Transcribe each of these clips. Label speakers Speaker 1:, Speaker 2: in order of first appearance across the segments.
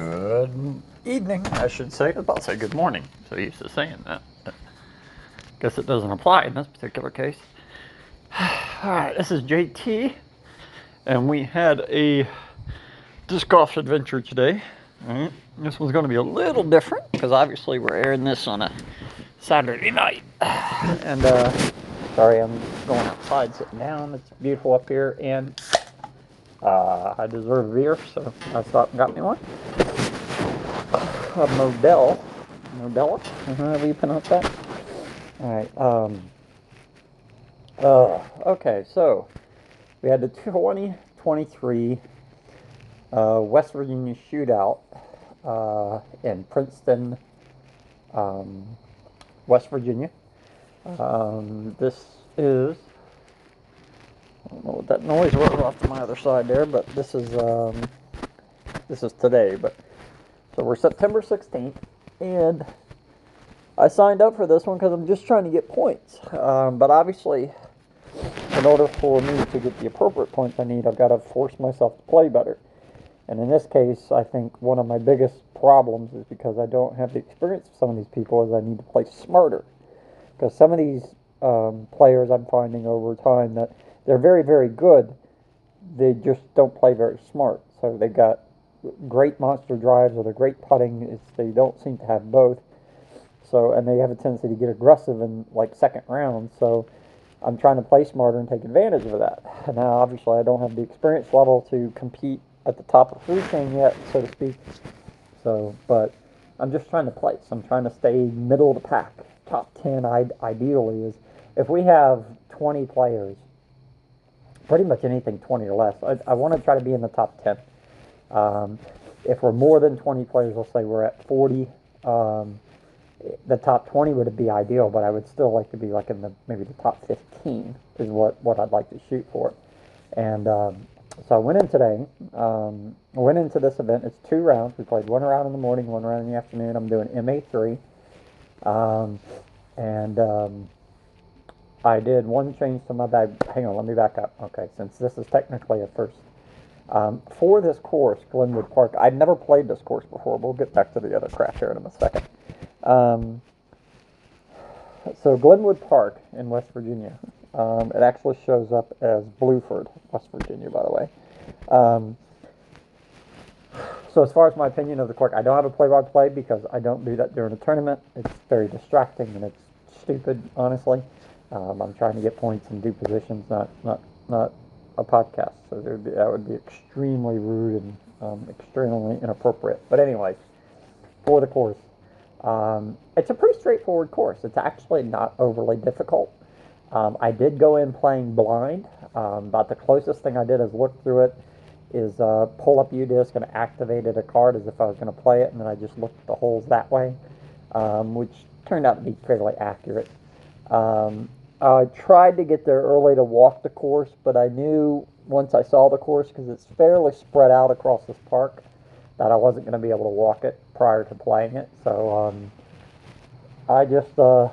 Speaker 1: Good evening, I should say. I was about to say good morning. So used to saying that. Guess it doesn't apply in this particular case. All right, this is JT, and we had a disc golf adventure today. Right, this one's going to be a little different because obviously we're airing this on a Saturday night. And uh, sorry, I'm going outside, sitting down. It's beautiful up here, and uh, I deserve a beer, so I stopped and got me one. A Modell. Modella? However you pronounce that. Alright, um. Uh, okay, so we had the 2023 uh, West Virginia shootout uh, in Princeton, um, West Virginia. Um, this is I don't know what that noise was off to my other side there, but this is um, this is today. But so we're September 16th, and I signed up for this one because I'm just trying to get points. Um, but obviously, in order for me to get the appropriate points I need, I've got to force myself to play better. And in this case, I think one of my biggest problems is because I don't have the experience of some of these people, is I need to play smarter. Because some of these um, players I'm finding over time that they're very, very good. They just don't play very smart. So they've got great monster drives or they're great putting. It's, they don't seem to have both. So and they have a tendency to get aggressive in like second round. So I'm trying to play smarter and take advantage of that. Now, obviously, I don't have the experience level to compete at the top of the food chain yet, so to speak. So, but I'm just trying to place. I'm trying to stay middle of the pack. Top 10 ideally is if we have 20 players pretty much anything 20 or less. I, I want to try to be in the top 10. Um, if we're more than 20 players, let's say we're at 40, um, the top 20 would be ideal, but I would still like to be like in the maybe the top 15 is what, what I'd like to shoot for. And um, so I went in today. Um, I went into this event. It's two rounds. We played one round in the morning, one round in the afternoon. I'm doing MA3. Um, and um, I did one change to my bag. Hang on, let me back up. Okay, since this is technically a first. Um, for this course, Glenwood Park, I'd never played this course before. We'll get back to the other crap here in a second. Um, so Glenwood Park in West Virginia. Um, it actually shows up as Bluefield, West Virginia, by the way. Um, so as far as my opinion of the course, I don't have a play-by-play because I don't do that during a tournament. It's very distracting and it's stupid, honestly. Um, I'm trying to get points and do positions, not not not a podcast. So would be, that would be extremely rude and um, extremely inappropriate. But anyways, for the course, um, it's a pretty straightforward course. It's actually not overly difficult. Um, I did go in playing blind. Um, about the closest thing I did is look through it, is uh, pull up UDisc and activated a card as if I was going to play it, and then I just looked at the holes that way, um, which turned out to be fairly accurate. Um, I tried to get there early to walk the course, but I knew once I saw the course, because it's fairly spread out across this park, that I wasn't going to be able to walk it prior to playing it. So um, I just uh,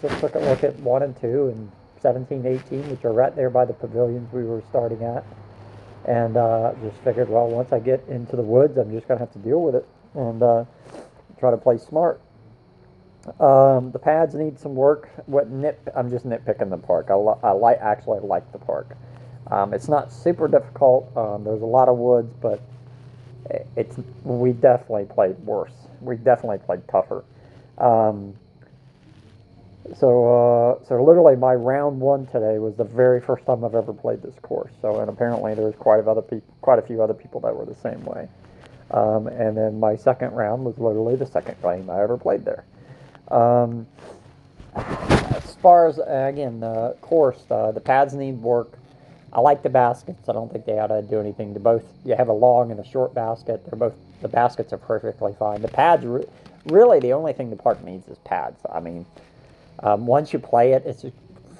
Speaker 1: just took a look at 1 and 2 and 17, 18, which are right there by the pavilions we were starting at. And uh, just figured, well, once I get into the woods, I'm just going to have to deal with it and uh, try to play smart. Um, the pads need some work. What nit? I'm just nitpicking the park. I, I like actually like the park. Um, it's not super difficult. Um, there's a lot of woods, but it's we definitely played worse. We definitely played tougher. Um, so, uh, so literally, my round one today was the very first time I've ever played this course. So, and apparently, there's quite a other people, quite a few other people that were the same way. Um, and then my second round was literally the second game I ever played there. Um, as far as again the course, the pads need work. I like the baskets. I don't think they ought to do anything to both. You have a long and a short basket. They're both the baskets are perfectly fine. The pads, re- really, the only thing the park needs is pads. I mean, um, once you play it, it's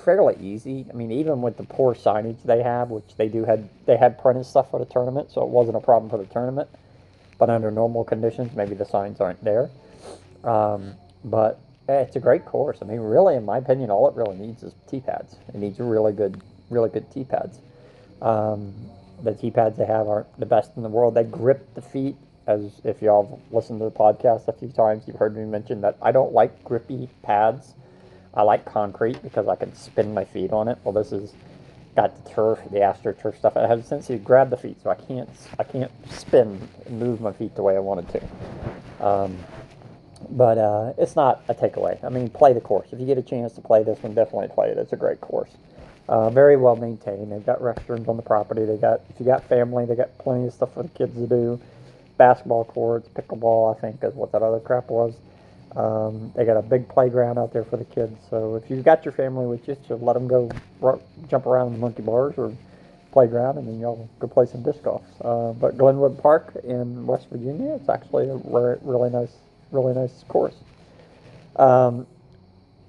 Speaker 1: fairly easy. I mean, even with the poor signage they have, which they do had, they had printed stuff for the tournament, so it wasn't a problem for the tournament. But under normal conditions, maybe the signs aren't there. Um, but it's a great course. I mean, really, in my opinion, all it really needs is tee pads. It needs really good, really good tee pads. Um, the tee pads they have aren't the best in the world. They grip the feet as if y'all have listened to the podcast a few times, you've heard me mention that I don't like grippy pads. I like concrete because I can spin my feet on it. Well, this is got the turf, the AstroTurf stuff. It has a tendency to grab the feet, so I can't I can't spin and move my feet the way I wanted to. Um, but uh, it's not a takeaway. I mean, play the course. If you get a chance to play this one, definitely play it. It's a great course. Uh, very well maintained. They've got restrooms on the property. They got if you got family, they got plenty of stuff for the kids to do. Basketball courts, pickleball, I think is what that other crap was. Um, they got a big playground out there for the kids. So if you've got your family with you, just let them go r- jump around in the monkey bars or playground, and then y'all go play some disc golf. Uh, but Glenwood Park in West Virginia, it's actually a re- really nice, really nice course. Um,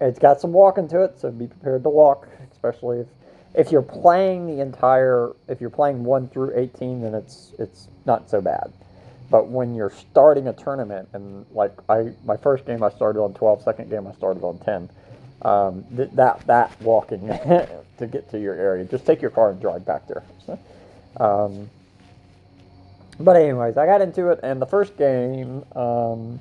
Speaker 1: it's got some walking to it, so be prepared to walk, especially if if you're playing the entire if you're playing 1 through 18 then it's it's not so bad but when you're starting a tournament and like i my first game i started on 12 second game i started on 10 um, th- that that walking to get to your area just take your car and drive back there um, but anyways i got into it and the first game um,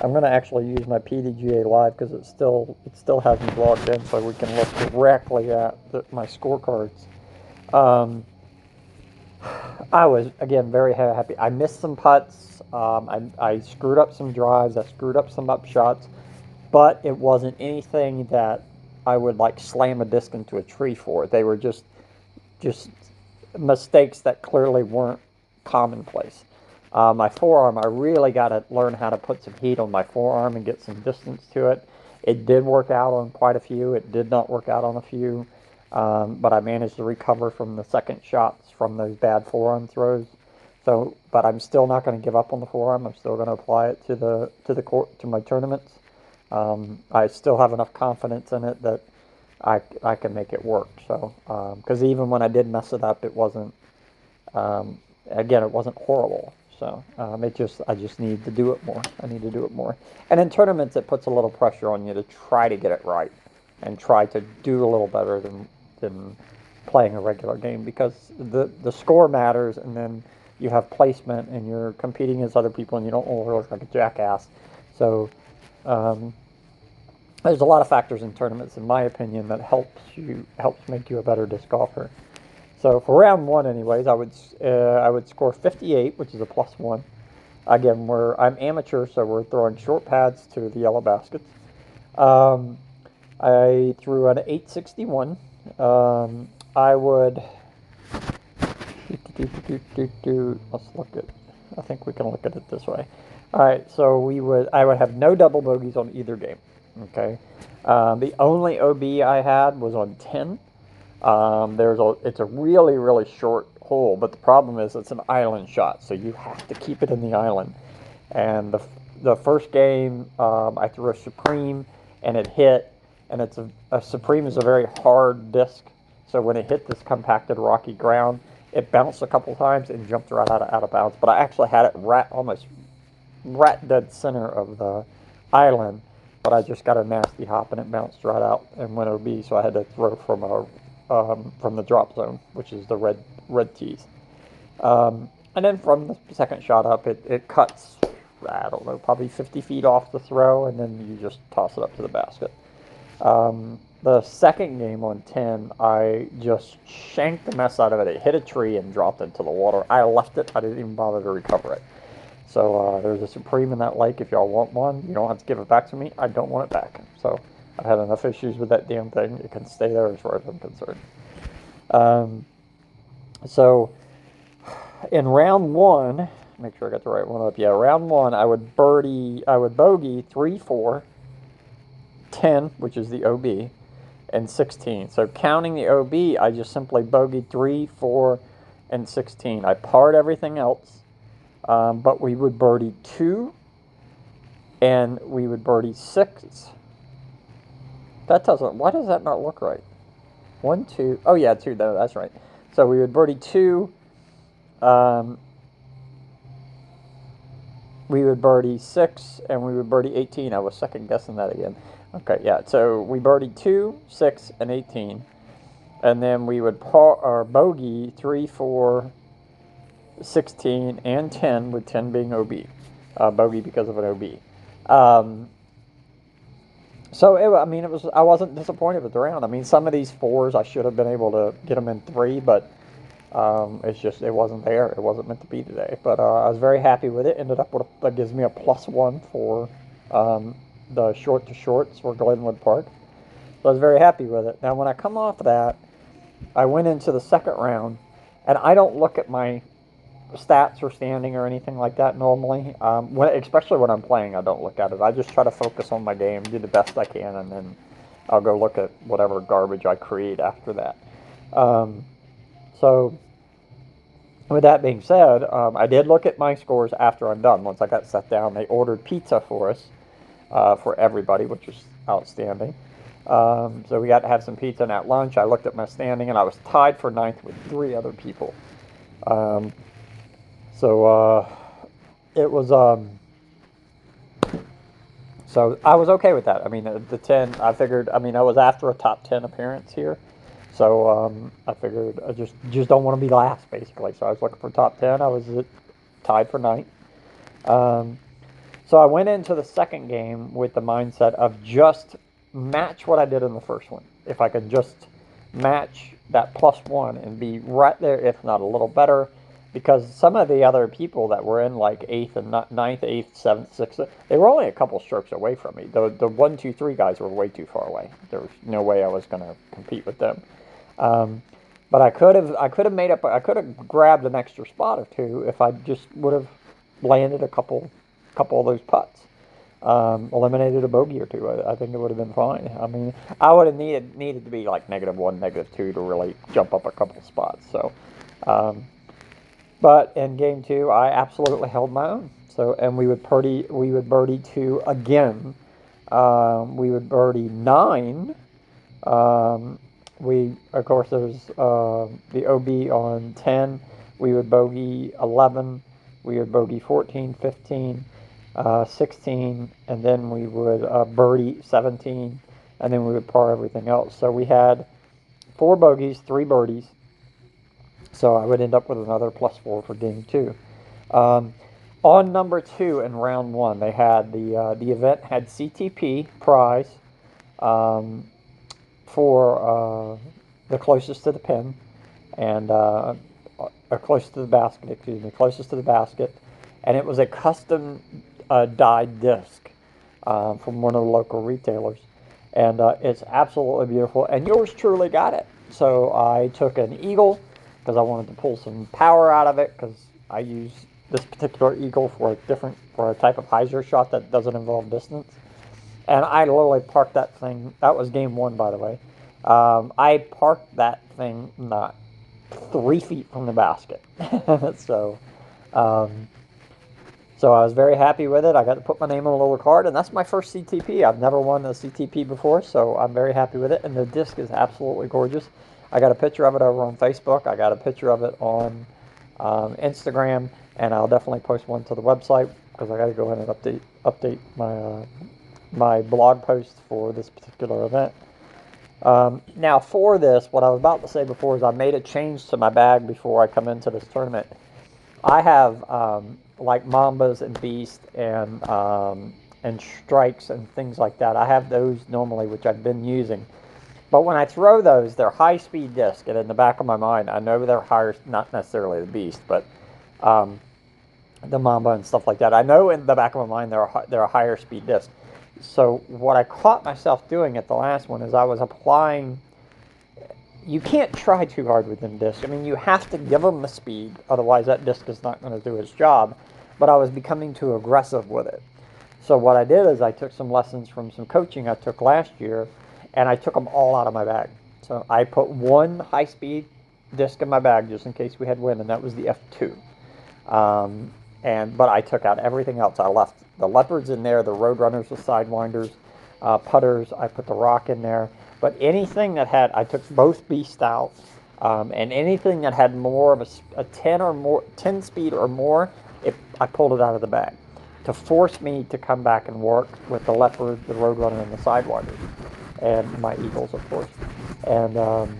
Speaker 1: I'm going to actually use my PDGA Live because it still it still has me logged in, so we can look directly at the, my scorecards. Um, I was again very happy. I missed some putts. Um, I, I screwed up some drives. I screwed up some up shots, but it wasn't anything that I would like slam a disc into a tree for. They were just just mistakes that clearly weren't commonplace. Uh, my forearm, I really got to learn how to put some heat on my forearm and get some distance to it. It did work out on quite a few. It did not work out on a few, um, but I managed to recover from the second shots from those bad forearm throws. So, but I'm still not going to give up on the forearm. I'm still going to apply it to the to the court to my tournaments. Um, I still have enough confidence in it that I, I can make it work. So, because um, even when I did mess it up, it wasn't. Um, again, it wasn't horrible. So um, it just I just need to do it more. I need to do it more. And in tournaments, it puts a little pressure on you to try to get it right and try to do a little better than than playing a regular game because the the score matters, and then you have placement, and you're competing against other people, and you don't want to look like a jackass. So um, there's a lot of factors in tournaments, in my opinion, that helps you helps make you a better disc golfer. So for round one, anyways, I would uh, I would score 58, which is a plus one. Again, we're I'm amateur, so we're throwing short pads to the yellow baskets. Um, I threw an 861. Um, I would. Let's look at. I think we can look at it this way. All right, so we would. I would have no double bogeys on either game. Okay. Um, the only OB I had was on 10. Um, there's a, it's a really, really short hole, but the problem is it's an island shot, so you have to keep it in the island. And the, the first game, um, I threw a Supreme, and it hit, and it's a, a Supreme is a very hard disc, so when it hit this compacted rocky ground, it bounced a couple times and jumped right out of, out of bounds. But I actually had it right almost right dead center of the island, but I just got a nasty hop and it bounced right out and went OB, so I had to throw from a um, from the drop zone, which is the red red tees. Um, and then from the second shot up, it, it cuts, I don't know, probably 50 feet off the throw, and then you just toss it up to the basket. Um, the second game on 10, I just shanked the mess out of it. It hit a tree and dropped into the water. I left it. I didn't even bother to recover it. So uh, there's a Supreme in that lake. If y'all want one, you don't have to give it back to me. I don't want it back. So I've had enough issues with that damn thing. It can stay there as far as I'm concerned. Um, so in round one, make sure I got the right one up. Yeah, round one, I would birdie, I would bogey 3, 4, 10, which is the OB, and 16. So counting the OB, I just simply bogeyed 3, 4, and 16. I parred everything else, um, but we would birdie 2, and we would birdie 6, that doesn't. Why does that not look right? One, two. Oh yeah, two. No, that's right. So we would birdie two. Um, we would birdie six, and we would birdie eighteen. I was second guessing that again. Okay, yeah. So we birdie two, six, and eighteen, and then we would par or bogey three, four, 16, and 10, with 10 being OB, uh, bogey because of an OB. Um, so it, I mean, it was. I wasn't disappointed with the round. I mean, some of these fours I should have been able to get them in three, but um, it's just it wasn't there. It wasn't meant to be today. But uh, I was very happy with it. Ended up with a, that gives me a plus one for um, the short to shorts for Glenwood Park. So I was very happy with it. Now when I come off that, I went into the second round, and I don't look at my stats or standing or anything like that normally. Um, when, especially when I'm playing, I don't look at it. I just try to focus on my game, do the best I can, and then I'll go look at whatever garbage I create after that. Um, so, with that being said, um, I did look at my scores after I'm done. Once I got set down, they ordered pizza for us, uh, for everybody, which is outstanding. Um, so we got to have some pizza and at lunch. I looked at my standing, and I was tied for ninth with three other people. Um, so uh, it was. Um, so I was okay with that. I mean, the, the ten. I figured. I mean, I was after a top ten appearance here, so um, I figured I just just don't want to be last, basically. So I was looking for top ten. I was tied for ninth. Um, so I went into the second game with the mindset of just match what I did in the first one. If I could just match that plus one and be right there, if not a little better, because some of the other people that were in like eighth and ninth, eighth, seventh, sixth, they were only a couple strokes away from me. The the one, two, three guys were way too far away. There was no way I was going to compete with them. Um, but I could have I could have made up I could have grabbed an extra spot or two if I just would have landed a couple couple of those putts. Um, eliminated a bogey or two. I, I, think it would have been fine. I mean, I would have needed needed to be like negative one, negative two to really jump up a couple spots. So, um, but in game two, I absolutely held my own. So, and we would birdie, we would birdie two again. Um, we would birdie nine. Um, we, of course, there's uh, the OB on 10. We would bogey 11. We would bogey 14, 15, uh, 16, and then we would uh, birdie 17, and then we would par everything else. So we had four bogeys, three birdies, so I would end up with another plus four for game two. Um, on number two in round one, they had the uh, the event had CTP prize um, for uh, the closest to the pin and uh, or closest to the basket. Excuse me, closest to the basket, and it was a custom uh, dyed disc uh, from one of the local retailers, and uh, it's absolutely beautiful. And yours truly got it. So I took an eagle because I wanted to pull some power out of it because I use this particular eagle for a different for a type of hyzer shot that doesn't involve distance. And I literally parked that thing. That was game one, by the way. Um, I parked that thing not three feet from the basket. so, um, so I was very happy with it. I got to put my name on a little card, and that's my first CTP. I've never won a CTP before, so I'm very happy with it. And the disc is absolutely gorgeous. I got a picture of it over on Facebook. I got a picture of it on um, Instagram, and I'll definitely post one to the website because I got to go in and update update my uh, my blog post for this particular event. Um, now, for this, what I was about to say before is I made a change to my bag before I come into this tournament. I have um, like Mambas and Beast and um, and Strikes and things like that. I have those normally, which I've been using. But when I throw those, they're high speed disc, and in the back of my mind, I know they're higher, not necessarily the Beast, but um, the Mamba and stuff like that. I know in the back of my mind they're a, they're a higher speed disc. So what I caught myself doing at the last one is I was applying. You can't try too hard with them discs. I mean, you have to give them the speed, otherwise that disc is not going to do its job. But I was becoming too aggressive with it. So what I did is I took some lessons from some coaching I took last year and I took them all out of my bag. So I put one high speed disc in my bag just in case we had wind, and that was the F2. Um, and but I took out everything else. I left the leopards in there, the roadrunners, the sidewinders, uh, putters. I put the rock in there. But anything that had, I took both beasts out, um, and anything that had more of a, a 10 or more, 10 speed or more, it, I pulled it out of the bag to force me to come back and work with the leopard, the roadrunner, and the sidewinders and my Eagles, of course. And um,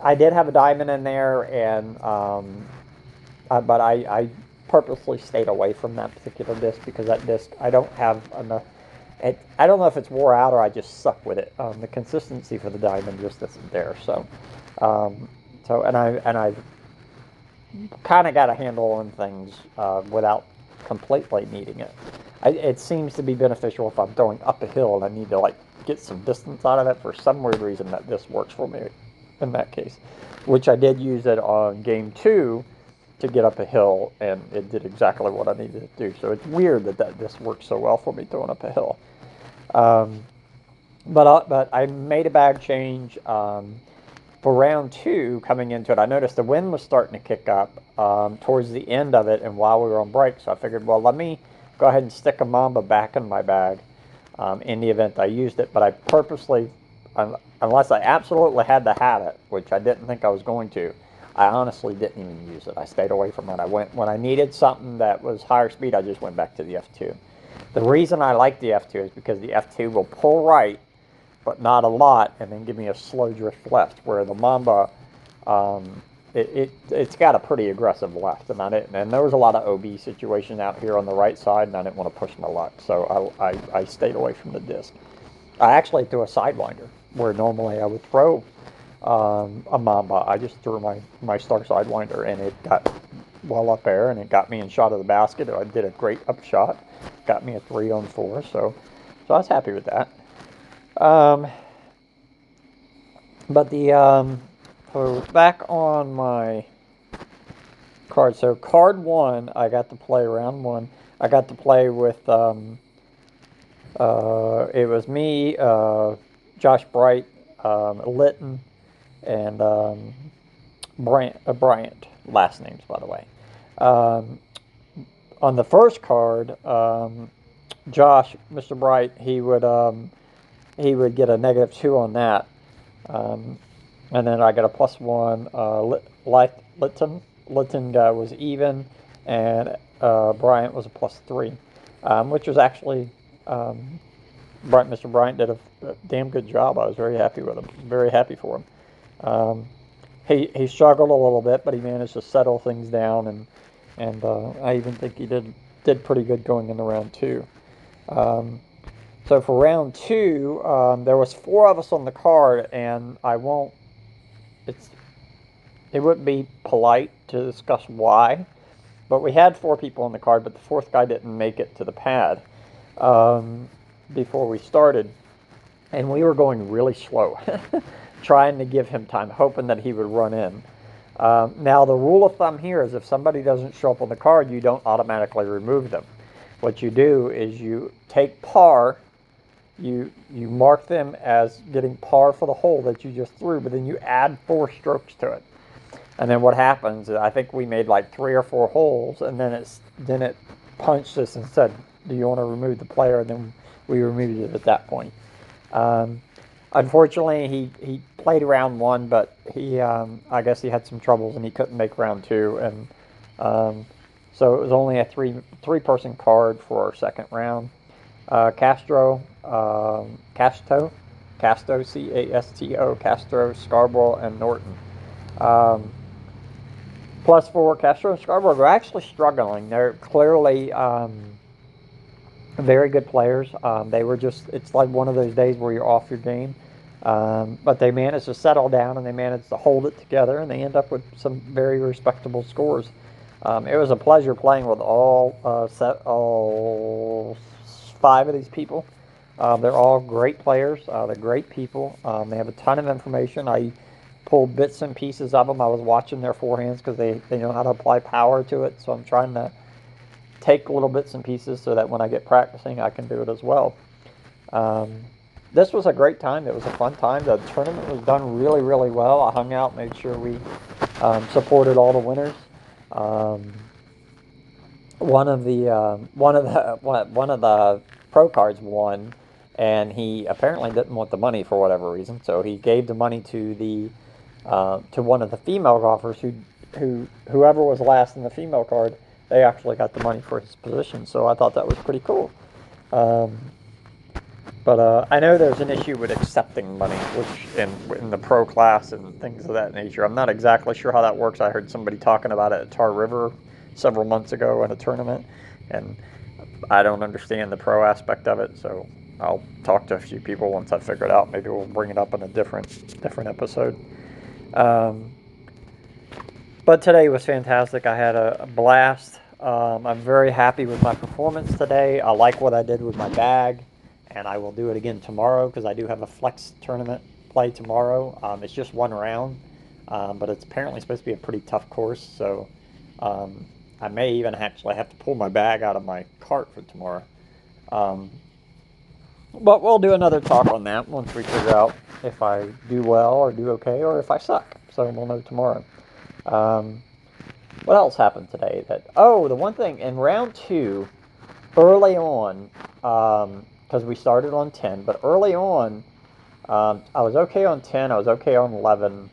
Speaker 1: I did have a diamond in there, and um, uh, but I, I purposely stayed away from that particular disc because that disc I don't have enough. It, I don't know if it's wore out or I just suck with it. Um, the consistency for the diamond just isn't there. So, um, so and I and I've kind of got a handle on things uh, without completely needing it. I, it seems to be beneficial if I'm going up a hill and I need to like get some distance out of it. For some weird reason, that this works for me in that case, which I did use it on game two to get up a hill, and it did exactly what I needed to do. So it's weird that, that this works so well for me throwing up a hill. Um, but I, but I made a bag change um, for round two. Coming into it, I noticed the wind was starting to kick up um, towards the end of it, and while we were on break, so I figured, well, let me go ahead and stick a Mamba back in my bag um, in the event I used it. But I purposely, unless I absolutely had to have it, which I didn't think I was going to, I honestly didn't even use it. I stayed away from it. I went when I needed something that was higher speed. I just went back to the F2. The reason I like the F2 is because the F2 will pull right, but not a lot, and then give me a slow drift left. Where the Mamba, um, it, it has got a pretty aggressive left, and I didn't. And there was a lot of OB situation out here on the right side, and I didn't want to push my luck, so I, I, I stayed away from the disc. I actually threw a sidewinder where normally I would throw um, a Mamba. I just threw my, my star sidewinder and it got well up there and it got me in shot of the basket. I did a great up shot, got me a three on four. So, so I was happy with that. Um, but the um, so back on my card. So card one, I got to play round one. I got to play with um, uh, it was me, uh, Josh Bright, um, Litton, and um, Bryant, uh, Bryant, last names, by the way. Um, on the first card, um, Josh, Mr. Bright, he would um, he would get a negative two on that, um, and then I got a plus one. Uh, Lit- Litton Litton guy was even, and uh, Bryant was a plus three, um, which was actually um, Bryant, Mr. Bryant did a, a, damn good job. I was very happy with him. Very happy for him. Um, he he struggled a little bit, but he managed to settle things down, and and uh, I even think he did did pretty good going into round two. Um, so for round two, um, there was four of us on the card, and I won't. It's it wouldn't be polite to discuss why, but we had four people on the card, but the fourth guy didn't make it to the pad um, before we started, and we were going really slow. trying to give him time, hoping that he would run in. Um, now, the rule of thumb here is if somebody doesn't show up on the card, you don't automatically remove them. What you do is you take par, you you mark them as getting par for the hole that you just threw, but then you add four strokes to it. And then what happens? Is I think we made like three or four holes, and then it's then it punched us and said, "Do you want to remove the player?" And then we removed it at that point. Um, unfortunately, he, he played round one, but he um, I guess he had some troubles and he couldn't make round two, and um, so it was only a three three person card for our second round. Uh, Castro, um, Casto, Casto, C A S T O, Casto, Scarborough, and Norton. Um, plus four, Casto and Scarborough are actually struggling. They're clearly um, very good players. Um, they were just, it's like one of those days where you're off your game. Um, but they managed to settle down and they managed to hold it together and they end up with some very respectable scores. Um, it was a pleasure playing with all uh, set, all five of these people. Uh, they're all great players. Uh, they're great people. Um, they have a ton of information. I pulled bits and pieces of them. I was watching their forehands because they, they know how to apply power to it. So I'm trying to take little bits and pieces so that when I get practicing, I can do it as well. Um, this was a great time. It was a fun time. The tournament was done really, really well. I hung out, made sure we um, supported all the winners. Um, one of the um, one of the one of the pro cards won, and he apparently didn't want the money for whatever reason. So he gave the money to the uh, to one of the female golfers who who whoever was last in the female card they actually got the money for his position. So I thought that was pretty cool. Um, But uh, I know there's an issue with accepting money, which in in the pro class and things of that nature. I'm not exactly sure how that works. I heard somebody talking about it at Tar River several months ago in a tournament, and I don't understand the pro aspect of it. So I'll talk to a few people once I figure it out. Maybe we'll bring it up in a different different episode. Um, but today was fantastic. I had a, blast. Um, I'm very happy with my performance today. I like what I did with my bag and I will do it again tomorrow because I do have a flex tournament play tomorrow. Um, it's just one round, um, but it's apparently supposed to be a pretty tough course, so um, I may even actually have to pull my bag out of my cart for tomorrow. Um, but we'll do another talk on that once we figure out if I do well or do okay or if I suck. So we'll know tomorrow. Um, what else happened today? That oh, the one thing in round two, early on, um, because we started on 10. But early on, um, I was okay on 10. I was okay on 11.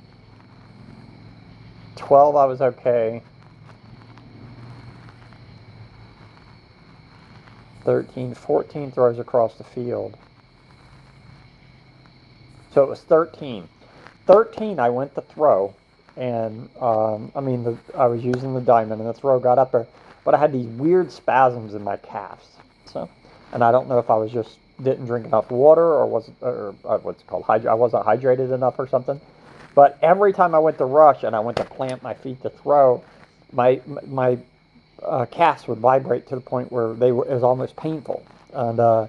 Speaker 1: 12, I was okay. 13, 14 throws across the field. So it was 13. 13, I went to throw, and um, I mean, the, I was using the diamond, and the throw got up there, but I had these weird spasms in my calves. So and I don't know if I was just didn't drink enough water or was or uh, what's called hydra- I wasn't hydrated enough or something. But every time I went to rush and I went to plant my feet to throw, my my uh, calves would vibrate to the point where they were it was almost painful. And uh,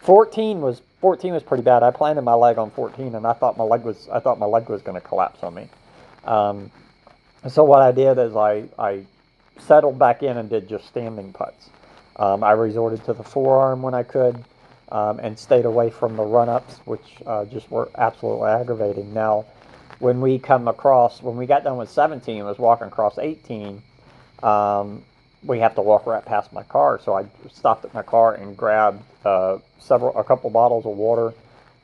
Speaker 1: 14 was 14 was pretty bad. I planted my leg on 14 and I thought my leg was I thought my leg was going to collapse on me. Um, so what I did is I I settled back in and did just standing putts. Um, I resorted to the forearm when I could um, and stayed away from the run ups, which uh, just were absolutely aggravating. Now, when we come across, when we got done with 17, I was walking across 18, um, we have to walk right past my car. So I stopped at my car and grabbed uh, several, a couple bottles of water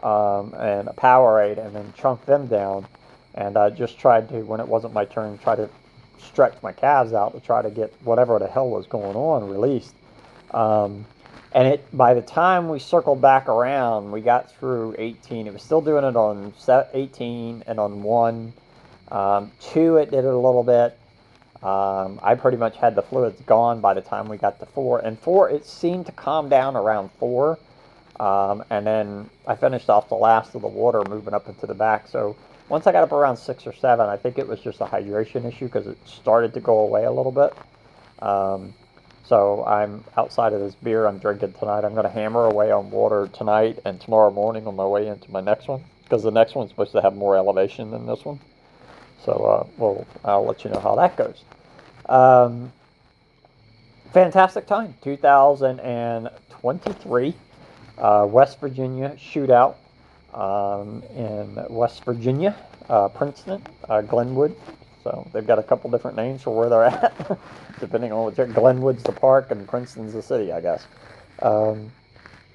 Speaker 1: um, and a Powerade, and then chunked them down. And I just tried to, when it wasn't my turn, try to stretch my calves out to try to get whatever the hell was going on released. Um, and it by the time we circled back around, we got through 18. It was still doing it on 18 and on one. Um, two, it did it a little bit. Um, I pretty much had the fluids gone by the time we got to four. And four, it seemed to calm down around four. Um, and then I finished off the last of the water moving up into the back. So once I got up around six or seven, I think it was just a hydration issue because it started to go away a little bit. Um, so I'm outside of this beer I'm drinking tonight. I'm going to hammer away on water tonight and tomorrow morning on my way into my next one because the next one's supposed to have more elevation than this one. So uh, well, I'll let you know how that goes. Um, fantastic time, 2023, uh, West Virginia shootout um, in West Virginia, uh, Princeton, uh, Glenwood. So they've got a couple different names for where they're at. depending on what Glenwood's the park and Princeton's the city, I guess. Um,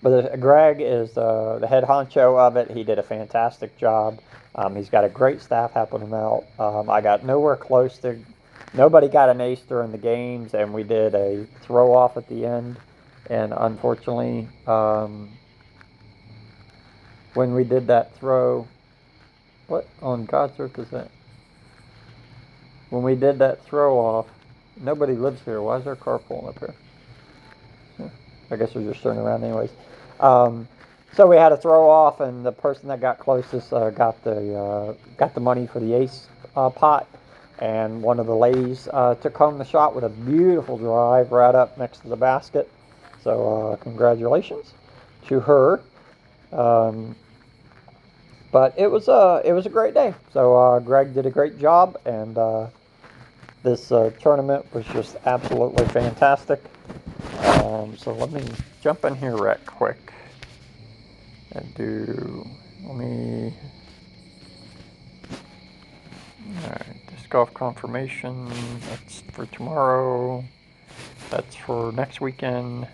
Speaker 1: but Greg is uh, the head honcho of it. He did a fantastic job. Um, he's got a great staff helping him out. Um, I got nowhere close to, nobody got an ace during the games, and we did a throw off at the end. And unfortunately, um, when we did that throw, what on God's earth is that? When we did that throw off, Nobody lives here. Why is there a car pulling up here? I guess they're just turning around anyways. Um, so we had a throw off, and the person that got closest uh, got the uh, got the money for the ace uh, pot. And one of the ladies uh, took home the shot with a beautiful drive right up next to the basket. So uh, congratulations to her. Um, but it was a it was a great day. So uh, Greg did a great job, and this uh, tournament was just absolutely fantastic. Um, so let me jump in here right quick and do, let me, alright, disc golf confirmation, that's for tomorrow, that's for next weekend.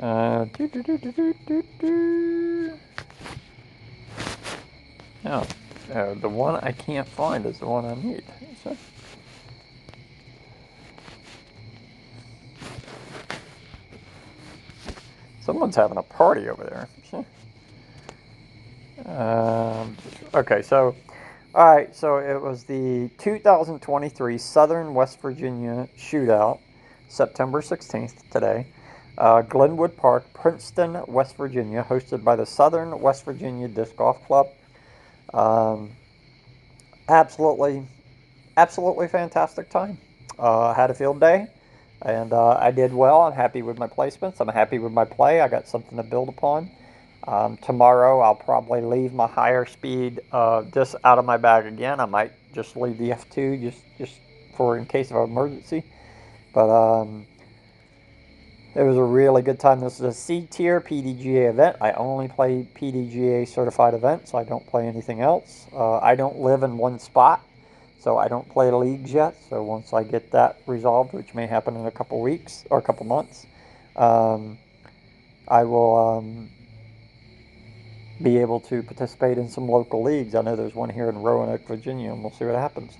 Speaker 1: Uh, do, do, do, do, do, do, do. Oh, uh, the one I can't find is the one I need. Someone's having a party over there. Um, okay, so, all right, so it was the 2023 Southern West Virginia Shootout, September 16th today. Uh, Glenwood Park, Princeton, West Virginia, hosted by the Southern West Virginia Disc Golf Club. Um, absolutely, absolutely fantastic time. Uh, had a field day, and uh, I did well. I'm happy with my placements. I'm happy with my play. I got something to build upon. Um, tomorrow, I'll probably leave my higher speed uh, disc out of my bag again. I might just leave the F2 just just for in case of an emergency. But um, it was a really good time. This is a C tier PDGA event. I only play PDGA certified events. I don't play anything else. Uh, I don't live in one spot, so I don't play leagues yet. So once I get that resolved, which may happen in a couple weeks or a couple months, um, I will um, be able to participate in some local leagues. I know there's one here in Roanoke, Virginia, and we'll see what happens.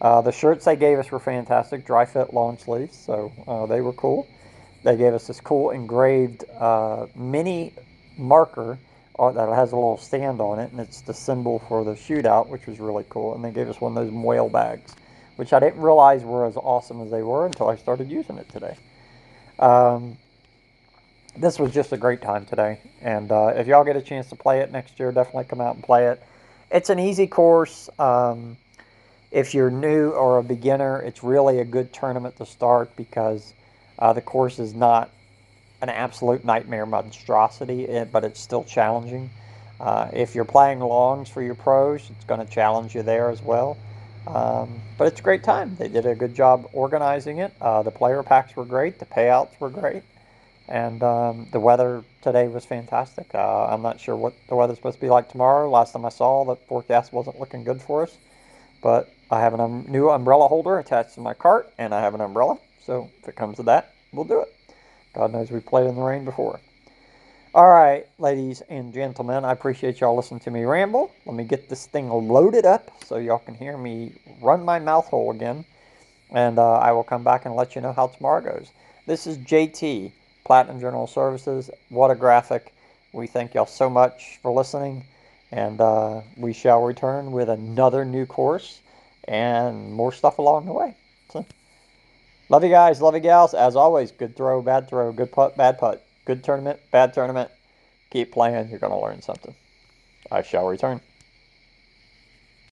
Speaker 1: Uh, the shirts they gave us were fantastic, dry fit long sleeves, so uh, they were cool. They gave us this cool engraved uh, mini marker uh, that has a little stand on it, and it's the symbol for the shootout, which was really cool. And they gave us one of those whale bags, which I didn't realize were as awesome as they were until I started using it today. Um, this was just a great time today. And uh, if y'all get a chance to play it next year, definitely come out and play it. It's an easy course. Um, if you're new or a beginner, it's really a good tournament to start because uh, the course is not an absolute nightmare monstrosity, eh, but it's still challenging. Uh, if you're playing longs for your pros, it's going to challenge you there as well. Um, but it's a great time. They did a good job organizing it. Uh, the player packs were great. The payouts were great. And um, the weather today was fantastic. Uh, I'm not sure what the weather's supposed to be like tomorrow. Last time I saw, the forecast wasn't looking good for us. But I have a um, new umbrella holder attached to my cart, and I have an umbrella. So if it comes to that, we'll do it. God knows we played in the rain before. All right, ladies and gentlemen, I appreciate y'all listening to me ramble. Let me get this thing loaded up so y'all can hear me run my mouth hole again. And uh, I will come back and let you know how tomorrow goes. This is JT Platinum General Services. WhatAGraphic. We thank y'all so much for listening, and uh, we shall return with another new course and more stuff along the way. Love you guys, love you gals. As always, good throw, bad throw, good putt, bad putt, good tournament, bad tournament. Keep playing, you're going to learn something. I shall return.